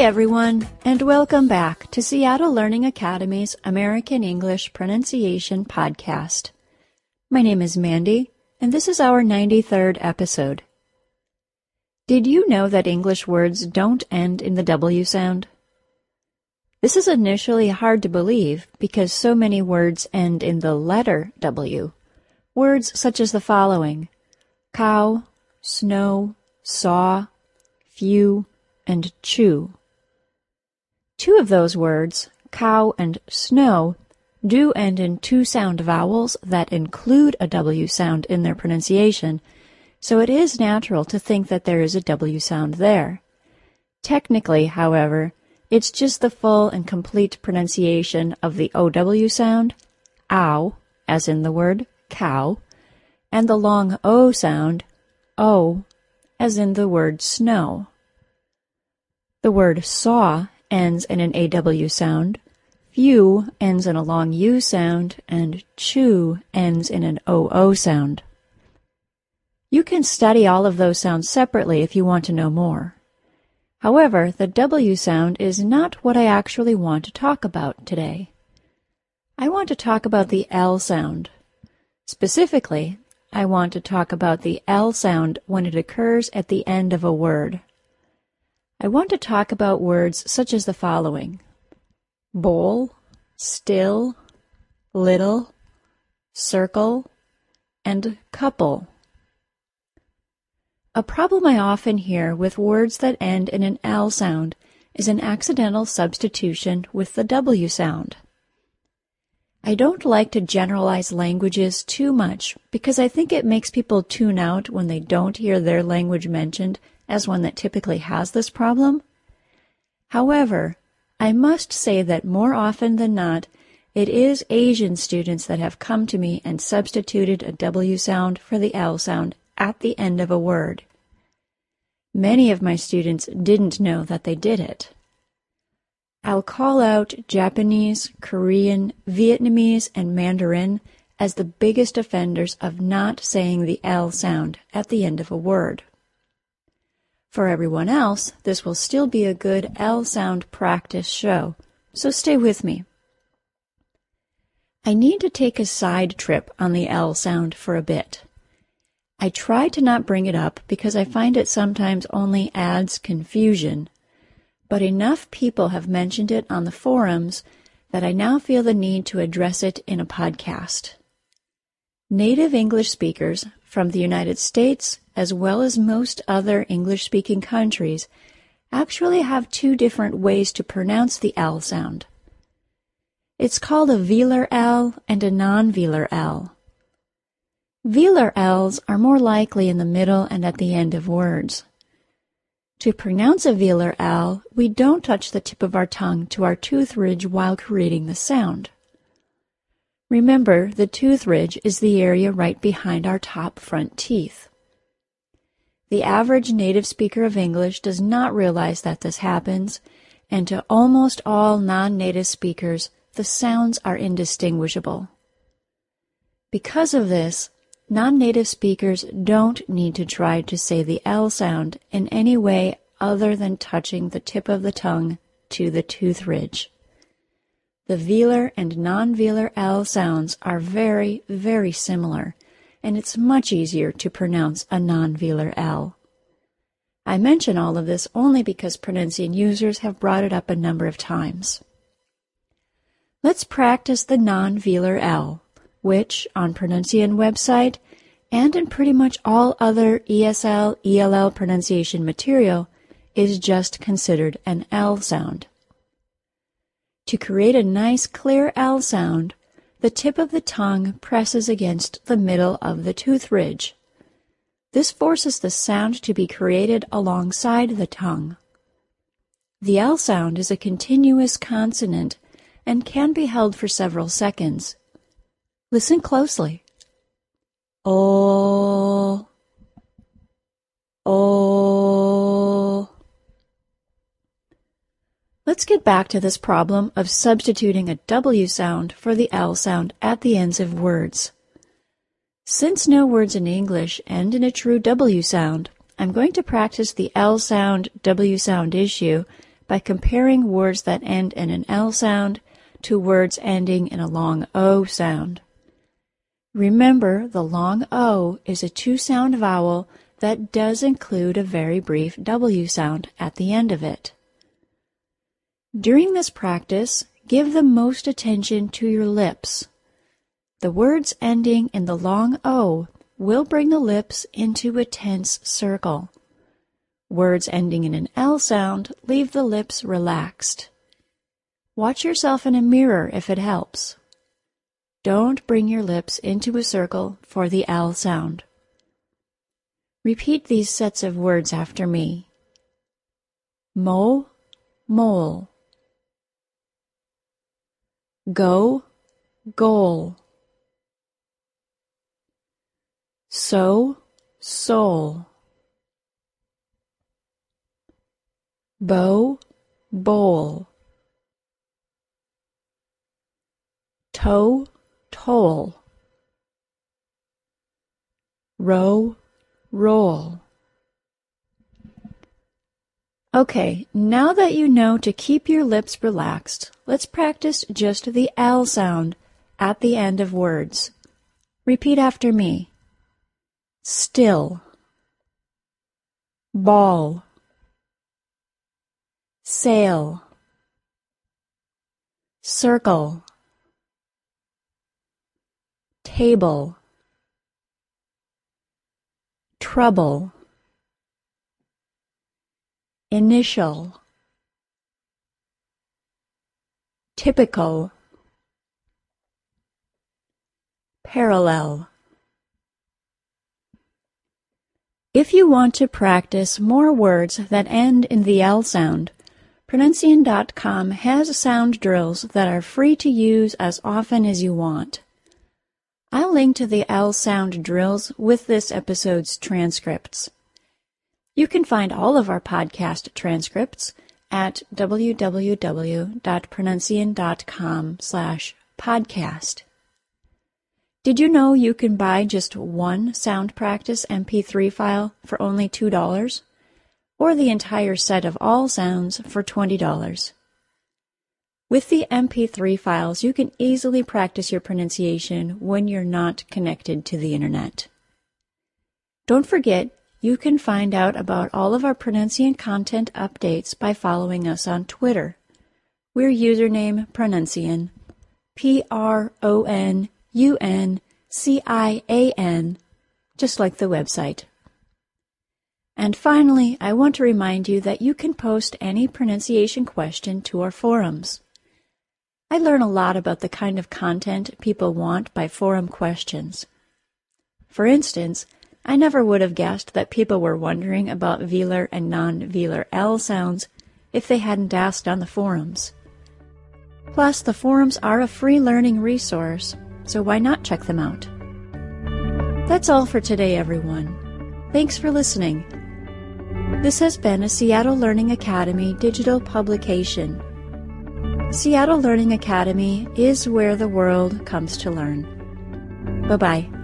everyone, and welcome back to Seattle Learning Academy's American English Pronunciation Podcast. My name is Mandy, and this is our 93rd episode. Did you know that English words don't end in the W sound? This is initially hard to believe because so many words end in the letter W. Words such as the following cow, snow, saw, few, and chew. Two of those words, cow and snow, do end in two sound vowels that include a W sound in their pronunciation, so it is natural to think that there is a W sound there. Technically, however, it's just the full and complete pronunciation of the OW sound, ow, as in the word cow, and the long O sound, O, as in the word snow. The word saw ends in an AW sound, few ends in a long U sound, and chew ends in an OO sound. You can study all of those sounds separately if you want to know more. However, the W sound is not what I actually want to talk about today. I want to talk about the L sound. Specifically, I want to talk about the L sound when it occurs at the end of a word. I want to talk about words such as the following bowl, still, little, circle, and couple. A problem I often hear with words that end in an L sound is an accidental substitution with the W sound. I don't like to generalize languages too much because I think it makes people tune out when they don't hear their language mentioned as one that typically has this problem. However, I must say that more often than not, it is Asian students that have come to me and substituted a W sound for the L sound at the end of a word. Many of my students didn't know that they did it. I'll call out Japanese, Korean, Vietnamese, and Mandarin as the biggest offenders of not saying the L sound at the end of a word. For everyone else, this will still be a good L sound practice show, so stay with me. I need to take a side trip on the L sound for a bit. I try to not bring it up because I find it sometimes only adds confusion, but enough people have mentioned it on the forums that I now feel the need to address it in a podcast. Native English speakers from the United States, as well as most other English speaking countries, actually have two different ways to pronounce the L sound. It's called a velar L and a non velar L. Velar L's are more likely in the middle and at the end of words. To pronounce a velar L, we don't touch the tip of our tongue to our tooth ridge while creating the sound. Remember, the tooth ridge is the area right behind our top front teeth. The average native speaker of English does not realize that this happens, and to almost all non-native speakers, the sounds are indistinguishable. Because of this, Non-native speakers don't need to try to say the L sound in any way other than touching the tip of the tongue to the tooth ridge. The velar and non-velar L sounds are very, very similar, and it's much easier to pronounce a non-velar L. I mention all of this only because Pronuncian users have brought it up a number of times. Let's practice the non-velar L which on Pronuncian website and in pretty much all other ESL, ELL pronunciation material is just considered an L sound. To create a nice clear L sound, the tip of the tongue presses against the middle of the tooth ridge. This forces the sound to be created alongside the tongue. The L sound is a continuous consonant and can be held for several seconds. Listen closely. Oh. Back to this problem of substituting a W sound for the L sound at the ends of words. Since no words in English end in a true W sound, I'm going to practice the L sound W sound issue by comparing words that end in an L sound to words ending in a long O sound. Remember, the long O is a two sound vowel that does include a very brief W sound at the end of it. During this practice, give the most attention to your lips. The words ending in the long O will bring the lips into a tense circle. Words ending in an L sound leave the lips relaxed. Watch yourself in a mirror if it helps. Don't bring your lips into a circle for the L sound. Repeat these sets of words after me. Mo, mole. Go, goal. So, soul. Bow, bowl. Toe, toll. Row, roll. Okay, now that you know to keep your lips relaxed, let's practice just the L sound at the end of words. Repeat after me. Still. Ball sail circle table trouble initial typical parallel If you want to practice more words that end in the L sound, Pronuncian.com has sound drills that are free to use as often as you want. I'll link to the L sound drills with this episode's transcripts. You can find all of our podcast transcripts at www.pronuncian.com slash podcast. Did you know you can buy just one sound practice MP3 file for only $2? or the entire set of all sounds for $20. With the MP3 files, you can easily practice your pronunciation when you're not connected to the internet. Don't forget, you can find out about all of our pronunciation content updates by following us on Twitter. We're username Pronuncian, P R O N U N C I A N, just like the website. And finally, I want to remind you that you can post any pronunciation question to our forums. I learn a lot about the kind of content people want by forum questions. For instance, I never would have guessed that people were wondering about velar and non-velar L sounds if they hadn't asked on the forums. Plus, the forums are a free learning resource, so why not check them out? That's all for today, everyone. Thanks for listening. This has been a Seattle Learning Academy digital publication. Seattle Learning Academy is where the world comes to learn. Bye bye.